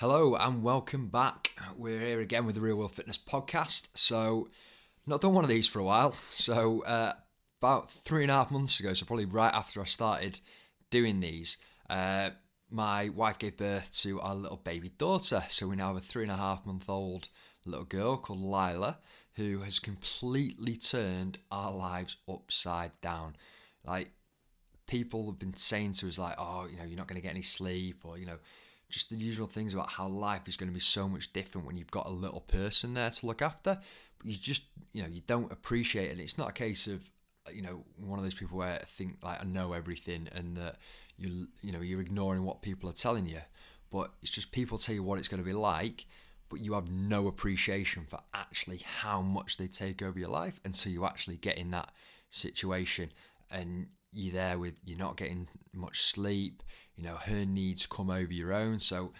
Hello and welcome back. We're here again with the Real World Fitness podcast. So, not done one of these for a while. So, uh, about three and a half months ago, so probably right after I started doing these, uh, my wife gave birth to our little baby daughter. So, we now have a three and a half month old little girl called Lila who has completely turned our lives upside down. Like, people have been saying to us, like, oh, you know, you're not going to get any sleep, or, you know, just the usual things about how life is going to be so much different when you've got a little person there to look after. But you just, you know, you don't appreciate it. And it's not a case of, you know, one of those people where I think like I know everything and that you, you know, you're ignoring what people are telling you. But it's just people tell you what it's going to be like, but you have no appreciation for actually how much they take over your life until you actually get in that situation and you're there with you're not getting much sleep you know her needs come over your own. So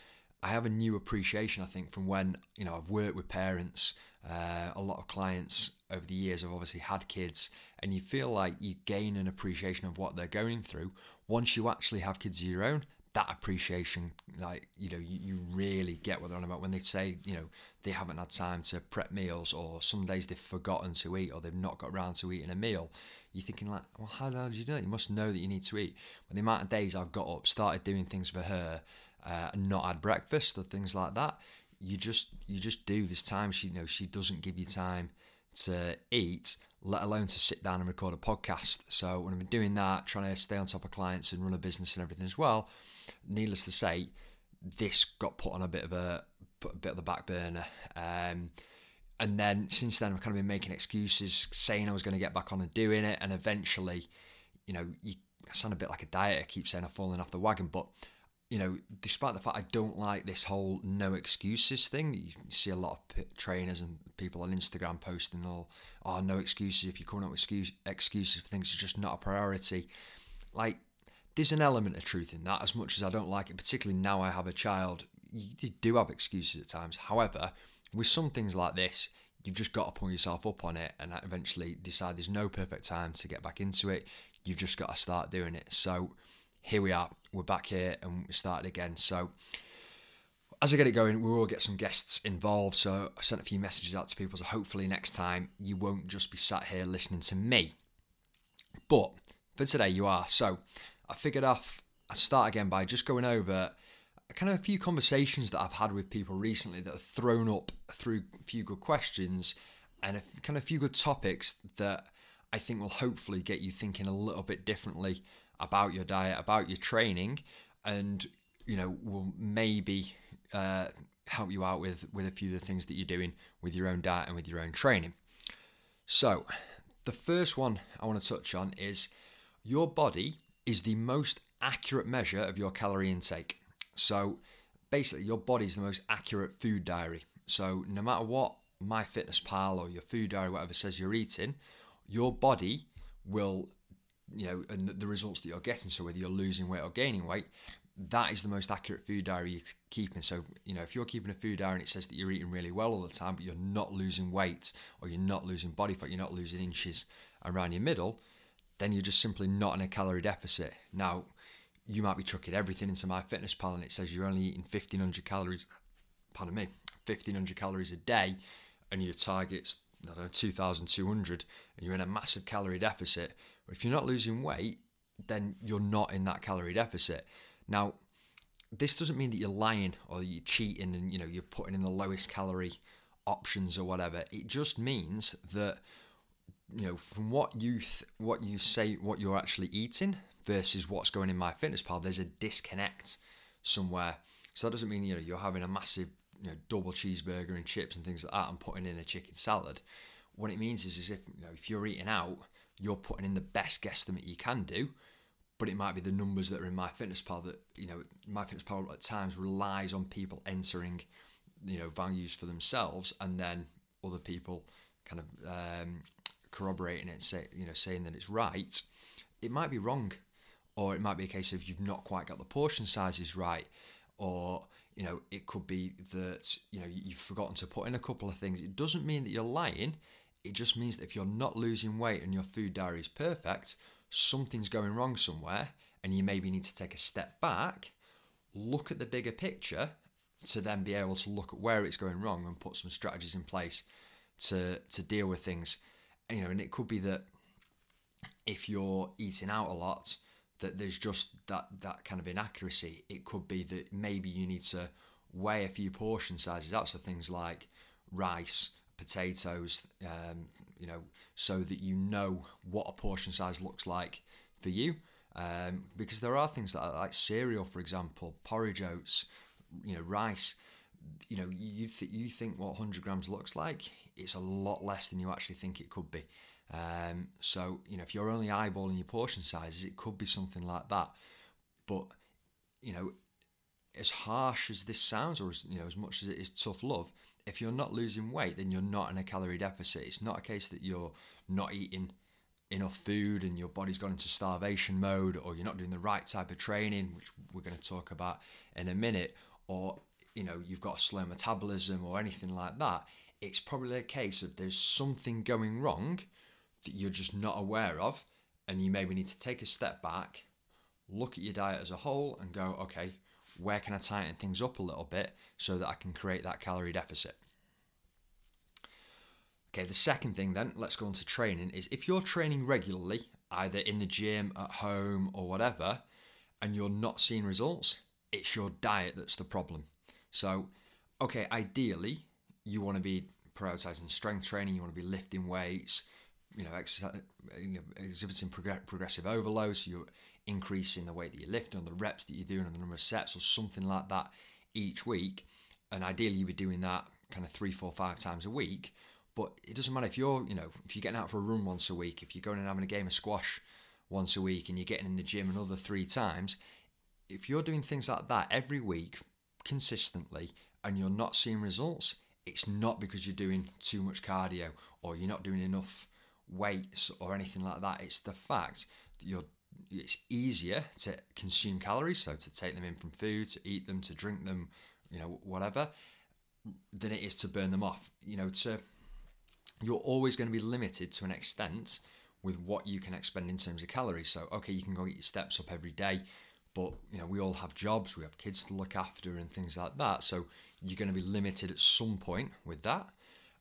i have a new appreciation i think from when you know i've worked with parents uh, a lot of clients over the years have obviously had kids and you feel like you gain an appreciation of what they're going through. Once you actually have kids of your own that appreciation like you know you, you really get what they're on about. When they say you know they haven't had time to prep meals or some days they've forgotten to eat or they've not got around to eating a meal you're thinking like, well, how the hell did you do that? You must know that you need to eat. But the amount of days I've got up, started doing things for her, uh, and not had breakfast or things like that, you just you just do. This time she you know she doesn't give you time to eat, let alone to sit down and record a podcast. So when I've been doing that, trying to stay on top of clients and run a business and everything as well, needless to say, this got put on a bit of a, a bit of the back burner. Um, and then since then I've kind of been making excuses, saying I was going to get back on and doing it, and eventually, you know, you I sound a bit like a diet. I keep saying I've fallen off the wagon, but you know, despite the fact I don't like this whole no excuses thing, that you see a lot of trainers and people on Instagram posting all, oh, no excuses. If you're coming up with excuse, excuses for things, it's just not a priority. Like, there's an element of truth in that. As much as I don't like it, particularly now I have a child, you do have excuses at times. However, with some things like this, you've just got to pull yourself up on it and eventually decide there's no perfect time to get back into it. You've just got to start doing it. So here we are. We're back here and we started again. So as I get it going, we will get some guests involved. So I sent a few messages out to people. So hopefully next time you won't just be sat here listening to me. But for today you are. So I figured off I'd start again by just going over kind of a few conversations that I've had with people recently that have thrown up through a few good questions and a kind of a few good topics that I think will hopefully get you thinking a little bit differently about your diet, about your training, and you know will maybe uh, help you out with with a few of the things that you're doing with your own diet and with your own training. So, the first one I want to touch on is your body is the most accurate measure of your calorie intake. So basically, your body is the most accurate food diary. So no matter what MyFitnessPal or your food diary, whatever says you're eating, your body will, you know, and the results that you're getting. So whether you're losing weight or gaining weight, that is the most accurate food diary you're keeping. So, you know, if you're keeping a food diary and it says that you're eating really well all the time, but you're not losing weight or you're not losing body fat, you're not losing inches around your middle, then you're just simply not in a calorie deficit. Now, you might be trucking everything into MyFitnessPal and it says you're only eating 1500 calories, pardon me, 1500 calories a day and your target's, I don't know, 2200 and you're in a massive calorie deficit. If you're not losing weight, then you're not in that calorie deficit. Now, this doesn't mean that you're lying or you're cheating and you know you're putting in the lowest calorie options or whatever. It just means that you know from what you th- what you say what you're actually eating versus what's going in MyFitnessPal, there's a disconnect somewhere. So that doesn't mean you know you're having a massive you know double cheeseburger and chips and things like that and putting in a chicken salad. What it means is, is if you know if you're eating out, you're putting in the best guesstimate you can do, but it might be the numbers that are in MyFitnessPal that you know MyFitnessPal at times relies on people entering you know values for themselves and then other people kind of um, corroborating it, say you know saying that it's right. It might be wrong or it might be a case of you've not quite got the portion sizes right, or you know it could be that you know you've forgotten to put in a couple of things. It doesn't mean that you're lying. It just means that if you're not losing weight and your food diary is perfect, something's going wrong somewhere, and you maybe need to take a step back, look at the bigger picture, to then be able to look at where it's going wrong and put some strategies in place to to deal with things. And, you know, and it could be that if you're eating out a lot, that there's just that that kind of inaccuracy. It could be that maybe you need to weigh a few portion sizes out, so things like rice, potatoes, um, you know, so that you know what a portion size looks like for you. Um, because there are things that are like cereal, for example, porridge oats, you know, rice. You know, you th- you think what 100 grams looks like, it's a lot less than you actually think it could be. Um, so you know, if you're only eyeballing your portion sizes, it could be something like that. But you know, as harsh as this sounds, or as you know, as much as it is tough love, if you're not losing weight, then you're not in a calorie deficit. It's not a case that you're not eating enough food and your body's gone into starvation mode, or you're not doing the right type of training, which we're going to talk about in a minute, or you know, you've got a slow metabolism or anything like that. It's probably a case of there's something going wrong that you're just not aware of, and you maybe need to take a step back, look at your diet as a whole, and go, okay, where can I tighten things up a little bit so that I can create that calorie deficit? Okay, the second thing then, let's go on to training, is if you're training regularly, either in the gym, at home, or whatever, and you're not seeing results, it's your diet that's the problem. So, okay, ideally, you want to be prioritizing strength training, you want to be lifting weights, you know, you know exhibiting prog- progressive overload, so you're increasing the weight that you're lifting, on the reps that you're doing, on the number of sets, or something like that each week. And ideally, you'd be doing that kind of three, four, five times a week. But it doesn't matter if you're, you know, if you're getting out for a run once a week, if you're going and having a game of squash once a week, and you're getting in the gym another three times. If you're doing things like that every week consistently and you're not seeing results, it's not because you're doing too much cardio or you're not doing enough weights or anything like that. It's the fact that you're it's easier to consume calories, so to take them in from food, to eat them, to drink them, you know, whatever, than it is to burn them off. You know, to you're always going to be limited to an extent with what you can expend in terms of calories. So, okay, you can go get your steps up every day, but you know, we all have jobs, we have kids to look after and things like that. So you're going to be limited at some point with that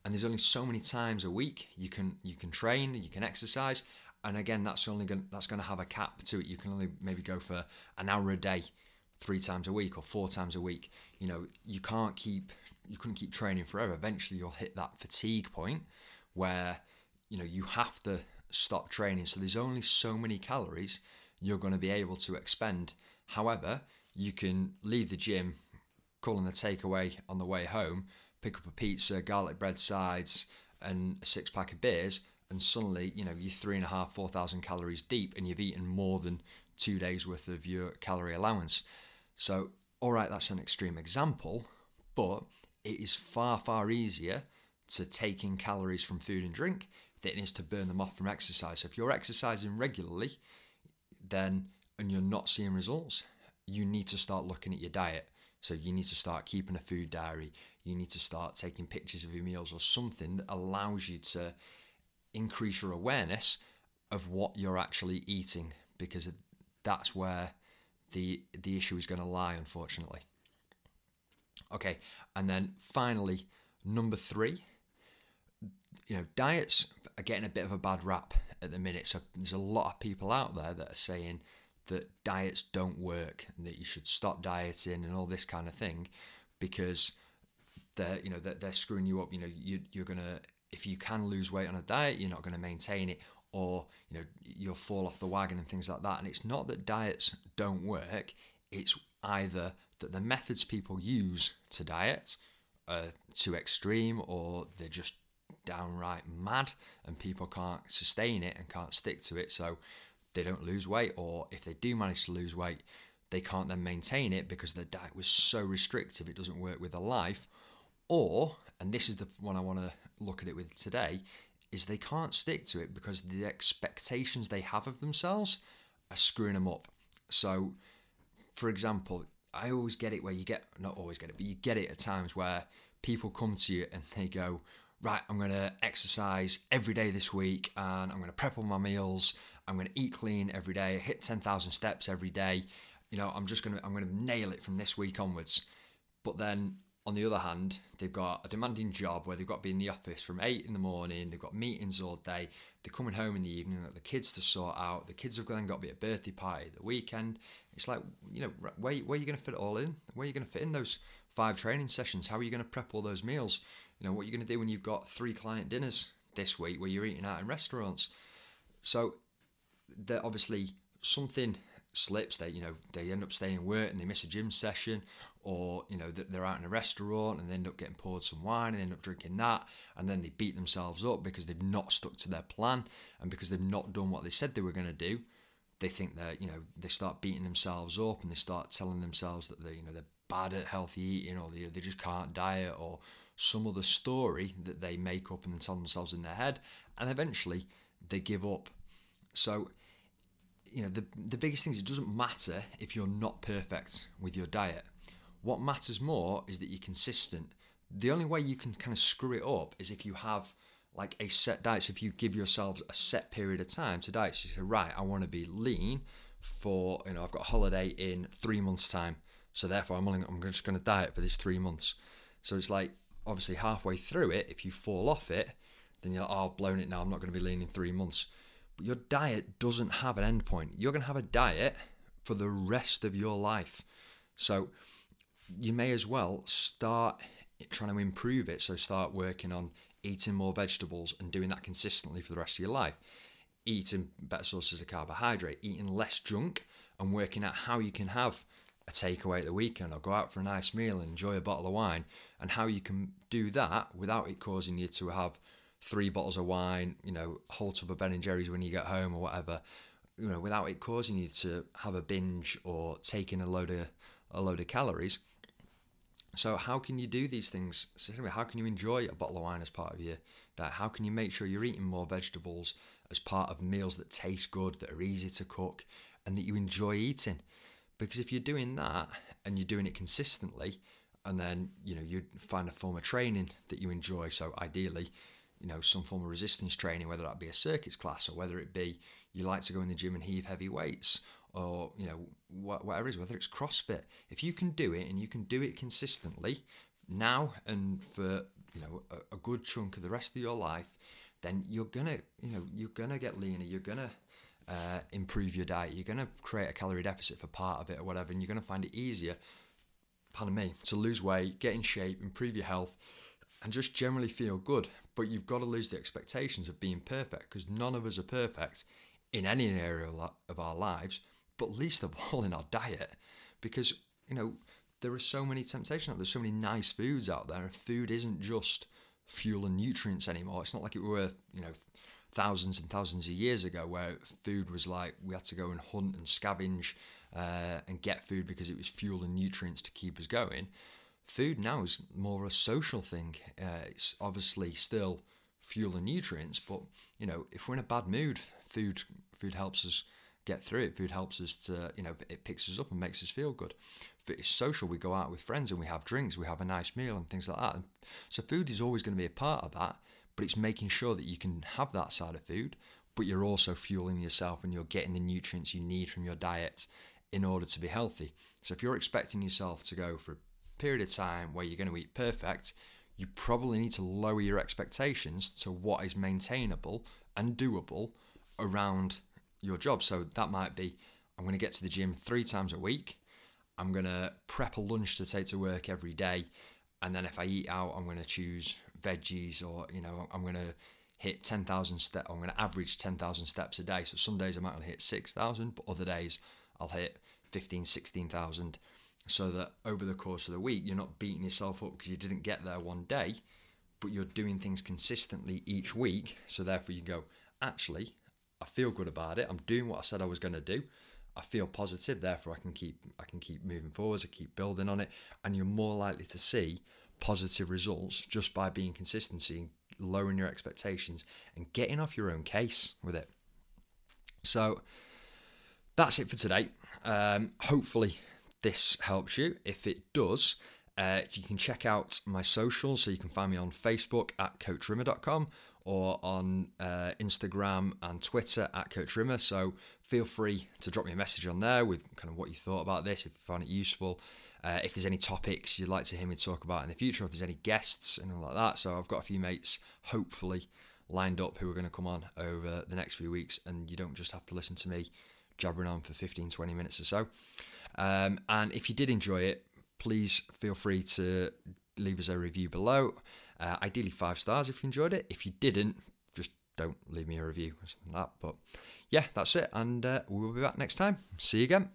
and there's only so many times a week you can you can train you can exercise. And again that's only going that's going to have a cap to it. You can only maybe go for an hour a day three times a week or four times a week. You know you can't keep you couldn't keep training forever. Eventually you'll hit that fatigue point where you know you have to stop training. So there's only so many calories you're going to be able to expend. However you can leave the gym calling the takeaway on the way home pick up a pizza, garlic bread sides, and a six pack of beers, and suddenly, you know, you're three and a half, four thousand calories deep, and you've eaten more than two days worth of your calorie allowance. So, all right, that's an extreme example, but it is far, far easier to take in calories from food and drink than it is to burn them off from exercise. So, if you're exercising regularly, then and you're not seeing results, you need to start looking at your diet. So you need to start keeping a food diary you need to start taking pictures of your meals or something that allows you to increase your awareness of what you're actually eating because that's where the the issue is going to lie unfortunately. Okay and then finally number 3 you know diets are getting a bit of a bad rap at the minute so there's a lot of people out there that are saying that diets don't work and that you should stop dieting and all this kind of thing because they're you know they're, they're screwing you up you know you, you're gonna if you can lose weight on a diet you're not going to maintain it or you know you'll fall off the wagon and things like that. And it's not that diets don't work it's either that the methods people use to diet are too extreme or they're just downright mad and people can't sustain it and can't stick to it so they don't lose weight. Or if they do manage to lose weight they can't then maintain it because their diet was so restrictive it doesn't work with their life or, and this is the one I want to look at it with today, is they can't stick to it because the expectations they have of themselves are screwing them up. So, for example, I always get it where you get, not always get it, but you get it at times where people come to you and they go, right, I'm going to exercise every day this week and I'm going to prep all my meals. I'm going to eat clean every day, hit 10,000 steps every day. You know, I'm just going to, I'm going to nail it from this week onwards But then on the other hand, they've got a demanding job where they've got to be in the office from eight in the morning. They've got meetings all day. They're coming home in the evening. Got the kids to sort out. The kids have then got to be at a birthday party the weekend. It's like you know where where are you going to fit it all in? Where are you going to fit in those five training sessions? How are you going to prep all those meals? You know what you're going to do when you've got three client dinners this week where you're eating out in restaurants. So that obviously something slips they you know they end up staying in work and they miss a gym session or you know they're out in a restaurant and they end up getting poured some wine and they end up drinking that and then they beat themselves up because they've not stuck to their plan and because they've not done what they said they were going to do they think that you know they start beating themselves up and they start telling themselves that they you know they're bad at healthy eating or they, they just can't diet or some other story that they make up and then tell themselves in their head and eventually they give up. So you know the the biggest thing is it doesn't matter if you're not perfect with your diet. What matters more is that you're consistent. The only way you can kind of screw it up is if you have like a set diet. So if you give yourselves a set period of time to diet so you say right i want to be lean for you know i've got a holiday in three months time so therefore i'm only i'm just going to diet for this three months. So it's like obviously halfway through it if you fall off it then you're like, oh i've blown it now i'm not going to be lean in three months your diet doesn't have an end point. You're going to have a diet for the rest of your life. So you may as well start trying to improve it. So start working on eating more vegetables and doing that consistently for the rest of your life. Eating better sources of carbohydrate, eating less junk, and working out how you can have a takeaway at the weekend or go out for a nice meal and enjoy a bottle of wine, and how you can do that without it causing you to have three bottles of wine, you know, whole tub of Ben and Jerry's when you get home or whatever, you know, without it causing you to have a binge or taking a load of a load of calories. So how can you do these things? How can you enjoy a bottle of wine as part of your diet? How can you make sure you're eating more vegetables as part of meals that taste good, that are easy to cook, and that you enjoy eating? Because if you're doing that and you're doing it consistently, and then you know you find a form of training that you enjoy. So ideally, you know some form of resistance training, whether that be a circuits class or whether it be you like to go in the gym and heave heavy weights or you know whatever it is, whether it's CrossFit. If you can do it and you can do it consistently now and for you know a, a good chunk of the rest of your life, then you're gonna you know you're gonna get leaner. You're gonna uh, improve your diet. You're gonna create a calorie deficit for part of it or whatever, and you're gonna find it easier. Pardon me, to lose weight, get in shape, improve your health, and just generally feel good but you've got to lose the expectations of being perfect because none of us are perfect in any area of our lives, but least of all in our diet. Because, you know, there are so many temptations There's so many nice foods out there. Food isn't just fuel and nutrients anymore. It's not like it were, you know, thousands and thousands of years ago where food was like we had to go and hunt and scavenge uh, and get food because it was fuel and nutrients to keep us going food now is more a social thing. Uh, it's obviously still fuel and nutrients, but you know, if we're in a bad mood, food food helps us get through it. Food helps us to, you know, it picks us up and makes us feel good. If it's social, we go out with friends and we have drinks, we have a nice meal and things like that. So food is always going to be a part of that, but it's making sure that you can have that side of food, but you're also fueling yourself and you're getting the nutrients you need from your diet in order to be healthy. So if you're expecting yourself to go for period of time where you're going to eat perfect, you probably need to lower your expectations to what is maintainable and doable around your job. So that might be I'm going to get to the gym three times a week. I'm going to prep a lunch to take to work every day. And then if I eat out, I'm going to choose veggies or, you know, I'm going to hit 10,000 steps. I'm going to average 10,000 steps a day. So some days I might only hit 6,000, but other days I'll hit 15, 16,000 so that over the course of the week you're not beating yourself up because you didn't get there one day but you're doing things consistently each week. So therefore you go actually i feel good about it. I'm doing what i said i was going to do. I feel positive. Therefore i can keep i can keep moving forwards. I keep building on it. And you're more likely to see positive results just by being consistency lowering your expectations and getting off your own case with it. So that's it for today. Um, hopefully this helps you. If it does, uh, you can check out my socials. So you can find me on Facebook at coachrimmer.com or on uh, Instagram and Twitter at Coach Rimmer. So feel free to drop me a message on there with kind of what you thought about this, if you found it useful. uh, if there's any topics you'd like to hear me talk about in the future, if there's any guests and all like that. So I've got a few mates, hopefully, lined up who are going to come on over the next few weeks, and you don't just have to listen to me jabbering on for 15, 20 minutes or so. Um, and if you did enjoy it, please feel free to leave us a review below. Uh, ideally, five stars if you enjoyed it. If you didn't, just don't leave me a review or something like that. But yeah, that's it. And uh, we'll be back next time. See you again.